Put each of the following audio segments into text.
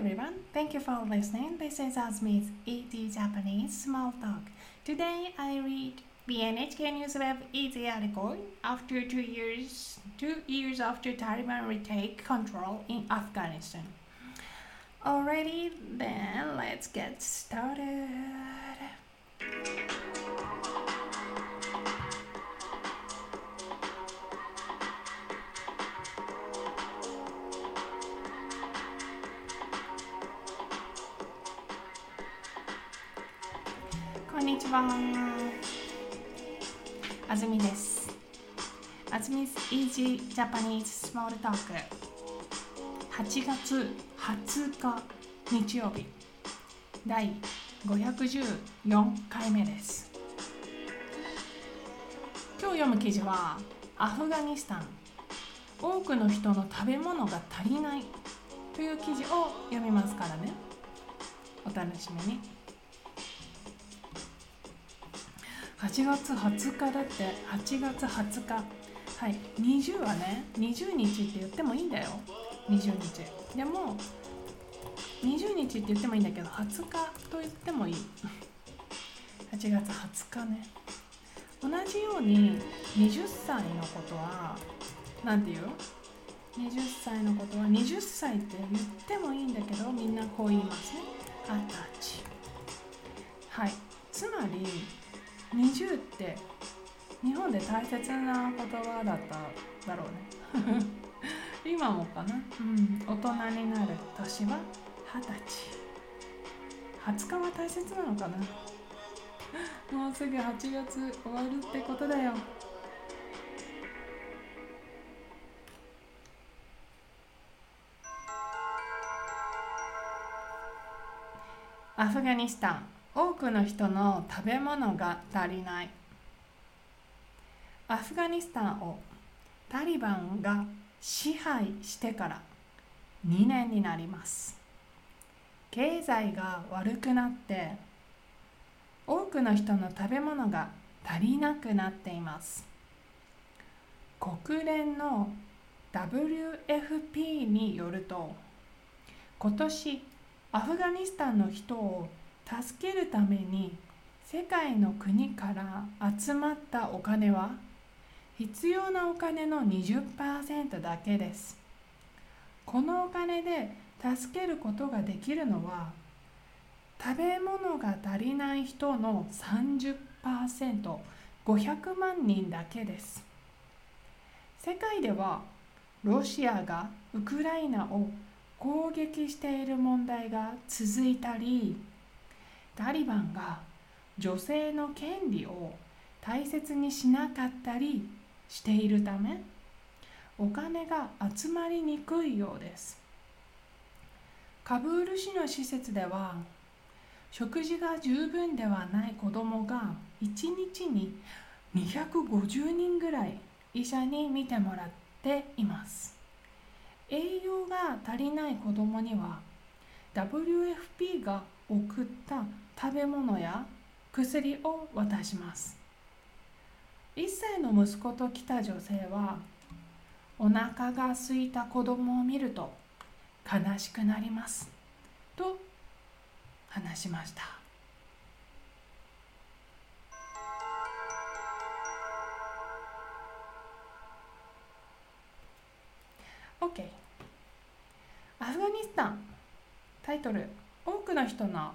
everyone, thank you for listening. This is Asmi's Easy Japanese Small Talk. Today I read BNHK News Web Easy article after two years, two years after Taliban retake control in Afghanistan. Alrighty, then let's get started. ちは。あずみです。あずみ 's Easy Japanese Small Talk 8月20日日曜日第514回目です。今日読む記事はアフガニスタン多くの人の食べ物が足りないという記事を読みますからね。お楽しみに。8月20日だって。8月20日。はい。20はね20日って言ってもいいんだよ。20日。でも20日って言ってもいいんだけど20日と言ってもいい。8月20日ね。同じように20歳のことは何て言う ?20 歳のことは20歳って言ってもいいんだけどみんなこう言いますね。二十歳。はい。つまり20って日本で大切な言葉だっただろうね。今もかな？うん。大人になる年は？二十歳。20日は大切なのかな？もうすぐ8月終わるってことだよ。アフガニスタン多くの人の食べ物が足りない。アフガニスタンをタリバンが支配してから2年になります。経済が悪くなって多くの人の食べ物が足りなくなっています。国連の WFP によると今年アフガニスタンの人を助けるために世界の国から集まったお金は必要なお金の20%だけです。このお金で助けることができるのは食べ物が足りない人の 30%500 万人だけです。世界ではロシアがウクライナを攻撃している問題が続いたりタリバンが女性の権利を大切にしなかったりしているためお金が集まりにくいようです。カブール市の施設では食事が十分ではない子どもが1日に250人ぐらい医者に見てもらっています。栄養が足りない子どもには WFP が送った食べ物や薬を渡します。1歳の息子と来た女性はお腹が空いた子供を見ると悲しくなりますと話しました。オッケーアフガニスタン。タイトル。多くの人の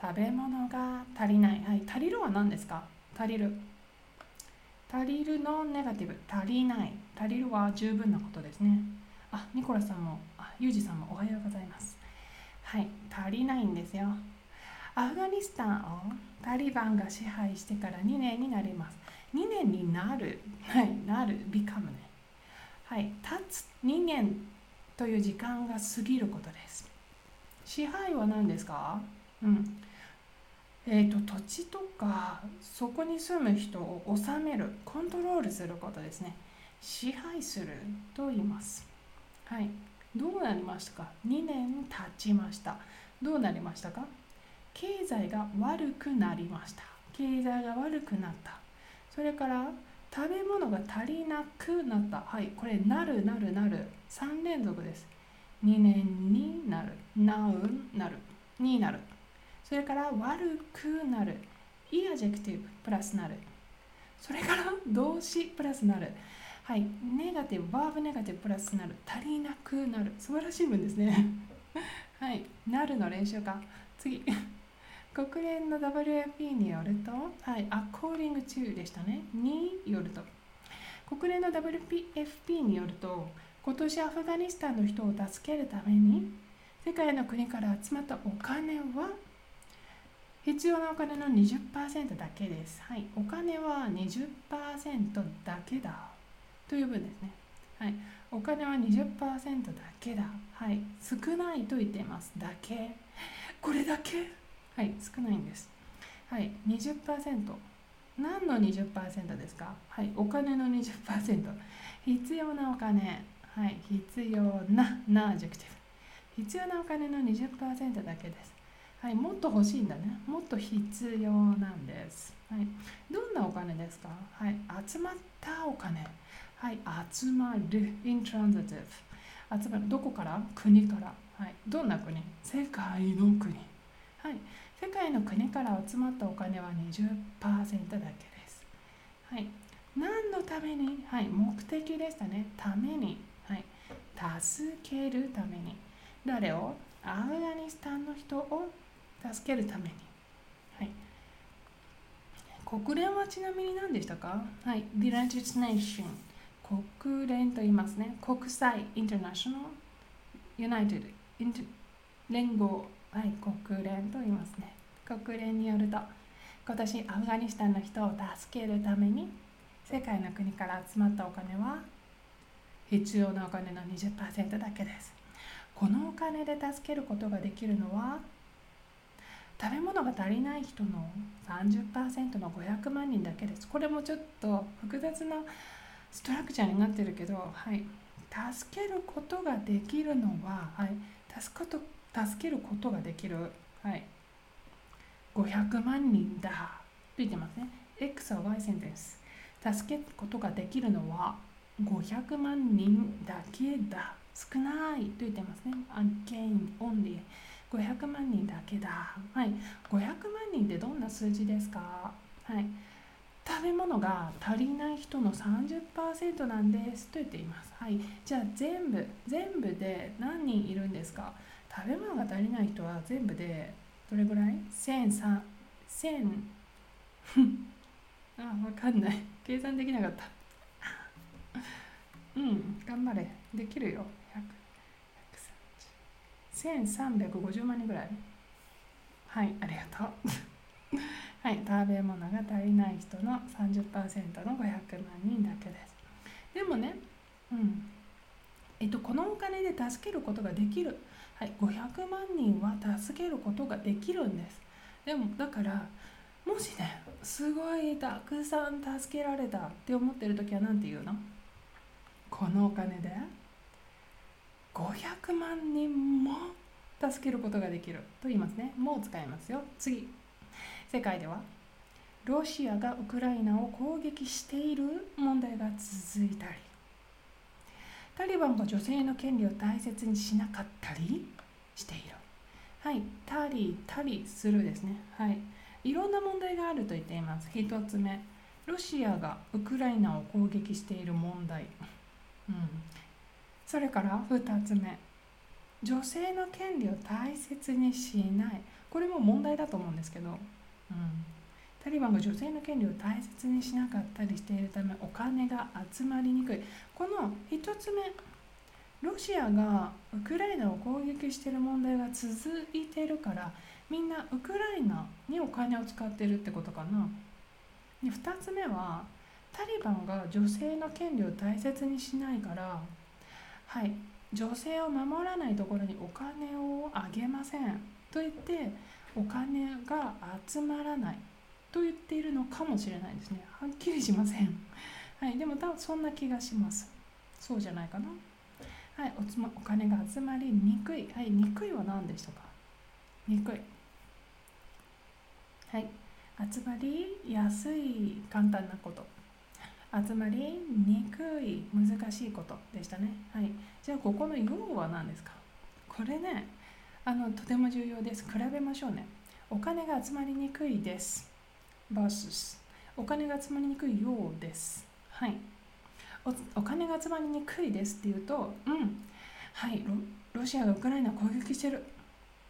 食べ物が足りない。はい、足りるは何ですか？足りる。足りるのネガティブ。足りない。足りるは十分なことですね。あ、ニコラさんも、あ、ユージさんもおはようございます。はい、足りないんですよ。アフガニスタンをタリバンが支配してから2年になります。2年になる。はい、なる。become ね。はい、経つ2年という時間が過ぎることです。支配は何ですか？うん。えーと、土地とかそこに住む人を治めるコントロールすることですね。支配すると言います。はい。どうなりましたか？2年経ちました。どうなりましたか？経済が悪くなりました。経済が悪くなった。それから食べ物が足りなくなった。はい。これなるなるなる。3連続です。2年になる。なうなる。になる。それから悪くなる。い adjective。プラスなる。それから動詞プラスなる。はい。 negative。verb negative。プラスなる。足りなくなる。素晴らしい文ですね。はい。なるの練習か。次。国連の WFP によるとはい。according to でしたね。によると。国連の WFP によると今年アフガニスタンの人を助けるために世界の国から集まったお金は必要なお金の20%だけです。はい、お金は20%だけだという文ですね。はい、お金は20%だけだ。はい、少ないと言っています。だけ。これだけはい、少ないんです。はい、20%。何の20%ですか？はい、お金の20%。必要なお金。はい、必要な、な、 adjectiブ。必要なお金の20%だけです。はい、もっと欲しいんだね。もっと必要なんです。はい、どんなお金ですか？はい、集まったお金。はい、集まる。intransitive。集まる。どこから？国から。はい、どんな国？世界の国。はい、世界の国から集まったお金は20%だけです。はい、何のために？はい、目的でしたね。ために。はい、助けるために。誰を？アフガニスタンの人を助けるために。はい、国連はちなみに何でしたか？はい、The United Nations 国連と言いますね。国際 International United 連合はい、国連と言いますね。国連によると今年アフガニスタンの人を助けるために世界の国から集まったお金は必要なお金の20%だけです。このお金で助けることができるのは食べ物が足りない人の30%の500万人だけです。これもちょっと複雑なストラクチャーになってるけど、はい、助けることができるのは、はい、助こと助けることができる、はい、500万人だと言ってますね。X は Y センテンス。助けることができるのは500万人だけだ。少ないと言ってますね。Again, only。500万人だけだ。はい。500万人ってどんな数字ですか？はい。食べ物が足りない人の30%なんですと言っています。はい。じゃあ全部、全部で何人いるんですか？食べ物が足りない人は全部でどれぐらい ?1003、1000、あ、わかんない。計算できなかった。うん、頑張れ。できるよ。1350万人ぐらい。はいありがとう。はい食べ物が足りない人の30%の500万人だけです。でもねうん。えっとこのお金で助けることができる。はい500万人は助けることができるんです。でもだからもしねすごいたくさん助けられたって思ってる時は何て言うの？このお金で500万人も助けることができると言いますね。もう使いますよ。次。世界ではロシアがウクライナを攻撃している問題が続いたりタリバンが女性の権利を大切にしなかったりしている。はい、たりたりするですね。はい、いろんな問題があると言っています。一つ目、ロシアがウクライナを攻撃している問題。うん、それから2つ目。女性の権利を大切にしない。これも問題だと思うんですけど、うん、タリバンが女性の権利を大切にしなかったりしているためお金が集まりにくい。この1つ目。ロシアがウクライナを攻撃している問題が続いているからみんなウクライナにお金を使ってるってことかな。2つ目はタリバンが女性の権利を大切にしないからはい女性を守らないところにお金をあげません。と言ってお金が集まらない。と言っているのかもしれないですね。はっきりしません。はいでも多分そんな気がします。そうじゃないかな。はいおつ、ま、お金が集まりにくい。はいにくいは何でしたか？にくい。はい集まりやすい簡単なこと。集まりにくい難しいことでしたね。はい。じゃあここの要は何ですか？これねあのとても重要です。比べましょうね。お金が集まりにくいです。versus お金が集まりにくいようです。はい。お金が集まりにくいですっていうとうん。はい。ロシアがウクライナを攻撃してる。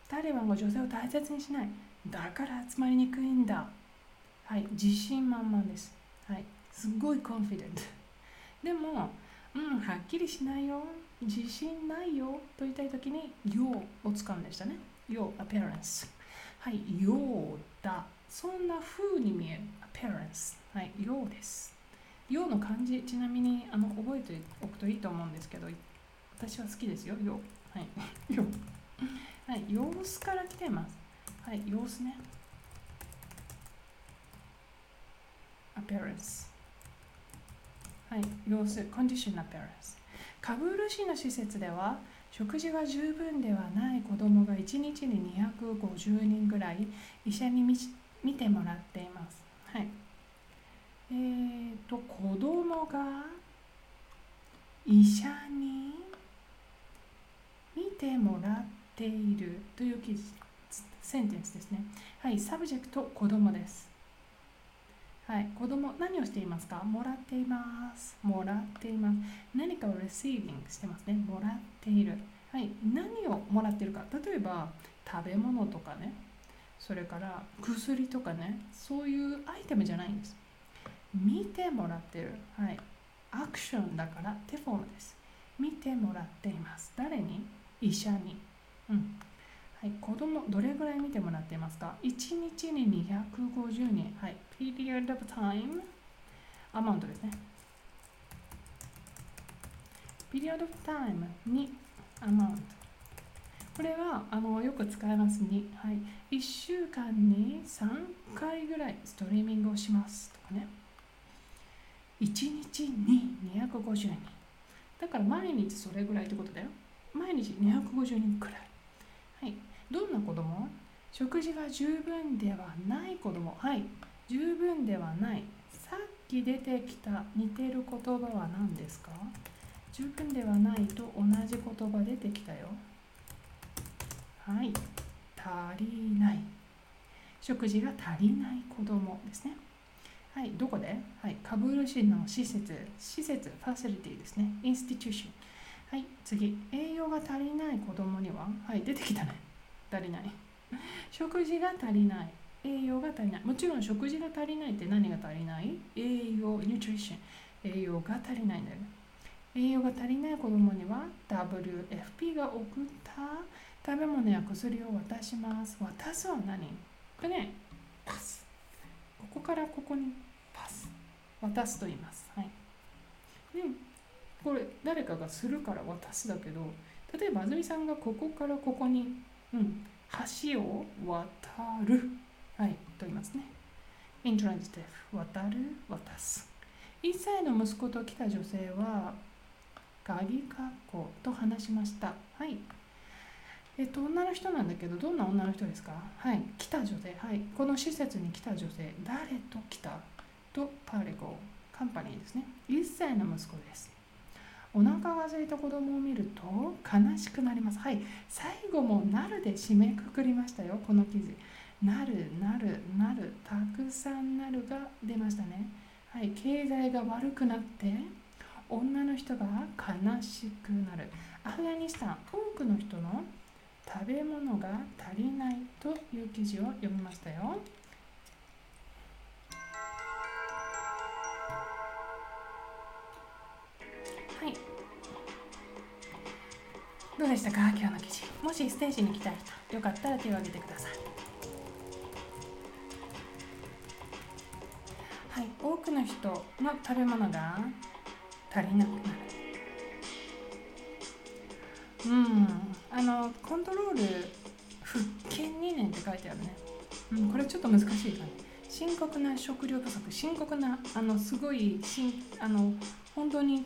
タリバンが女性を大切にしない。だから集まりにくいんだ。はい。自信満々です。はい。すごいコンフィデントでもうんはっきりしないよ。自信ないよ。と言いたい時に「よ」を使うんでしたね「よ」appearance はい「ようだ」そんな風に見える。appearance はい「よう」です「よう」の漢字ちなみにあの覚えておくといいと思うんですけど私は好きですよ「よ」はい「よ」はい、様子から来てます。はい、様子ね。appearance。はい、様子、condition appearance。カブール市の施設では、食事が十分ではない子どもが1日に250人ぐらい医者に見てもらっています。はい。えーと、子どもが医者に見てもらっているという記事 sentence ですね。はい、 subject 子供です。はい、子供何をしていますか？もらっています。もらっています。何かを receiving してますね。もらっている。はい、何をもらっているか。例えば食べ物とかね、それから薬とかね、そういうアイテムじゃないんです。見てもらってる。はい、アクションだから手フォームです。見てもらっています。誰に？医者に。うんはい、子供どれぐらい見てもらっていますか ?1 日に250人。はい、period of time アマウントですね。period of time にアマウント。これはあのよく使いますに、はい、1週間に3回ぐらいストリーミングをしますとかね。1日に250人。だから毎日それぐらいってことだよ。毎日250人くらい。はい、どんな子供？食事が十分ではない子供。はい。十分ではない。さっき出てきた似てる言葉は何ですか？十分ではないと同じ言葉出てきたよ。はい。足りない。食事が足りない子供ですね。はい。どこで？はい。カブール市の施設。施設ファシリティですね。インスティテューションはい、次。栄養が足りない子供には、はい、出てきたね。足りない。食事が足りない。栄養が足りない。もちろん食事が足りないって何が足りない？栄養、ニュートリション。栄養が足りないんだよ。栄養が足りない子供には WFP が送った食べ物や薬を渡します。渡すは何？これね、パス。ここからここにパス。渡すと言います。はい。うんこれ誰かがするから渡すだけど例えば安住さんがここからここに、うん、橋を渡る、はい、と言いますね。イントランジティブ、渡る、渡す。1歳の息子と来た女性は、鍵かっこと話しました。はい。えっと、女の人なんだけど、どんな女の人ですか？はい。来た女性。はい。この施設に来た女性。誰と来た？とパーレゴカンパニーですね。1歳の息子です。お腹が空いた子供を見ると悲しくなります。はい、最後もなるで締めくくりましたよ、この記事。なる、なる、なる、たくさんなるが出ましたね。はい、経済が悪くなって女の人が悲しくなる。アフガニスタン、多くの人の食べ物が足りないという記事を読みましたよ。どうでしたか？今日の記事。もしステージに来たい人よかったら手を挙げてください。はい多くの人の食べ物が足りなくなる。うんあのコントロール復権2年って書いてあるね、うん、これちょっと難しいかね深刻な食料不足深刻なあのすごいしんあの本当に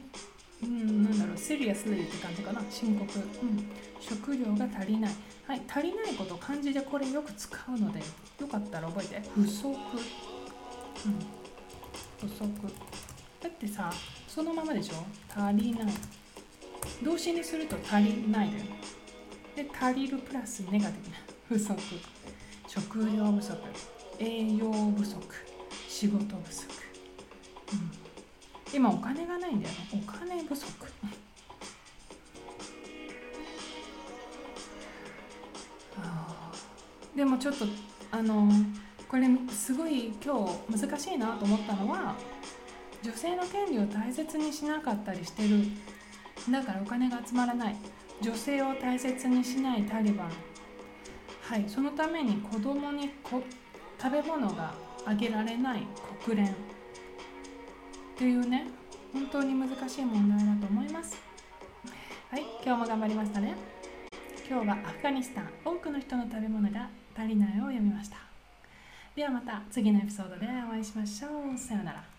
うん、なんだろう、シリアスって感じかな、深刻。うん、食料が足りない。はい、足りないこと漢字でこれよく使うので、よかったら覚えて。不足。うん、不足。だってさ、そのままでしょ？足りない。動詞にすると足りないだよ。で足りるプラスネガティブな不足食料不足栄養不足仕事不足、うん、今お金がないんだよお金不足。でもちょっとあのこれすごい今日難しいなと思ったのは女性の権利を大切にしなかったりしてる。だからお金が集まらない。女性を大切にしないタリバン。はい。そのために子供にこ食べ物があげられない国連。というね本当に難しい問題だと思います。はい今日も頑張りましたね。今日はアフガニスタン多くの人の食べ物が足りないを読みました。ではまた次のエピソードでお会いしましょう。さようなら。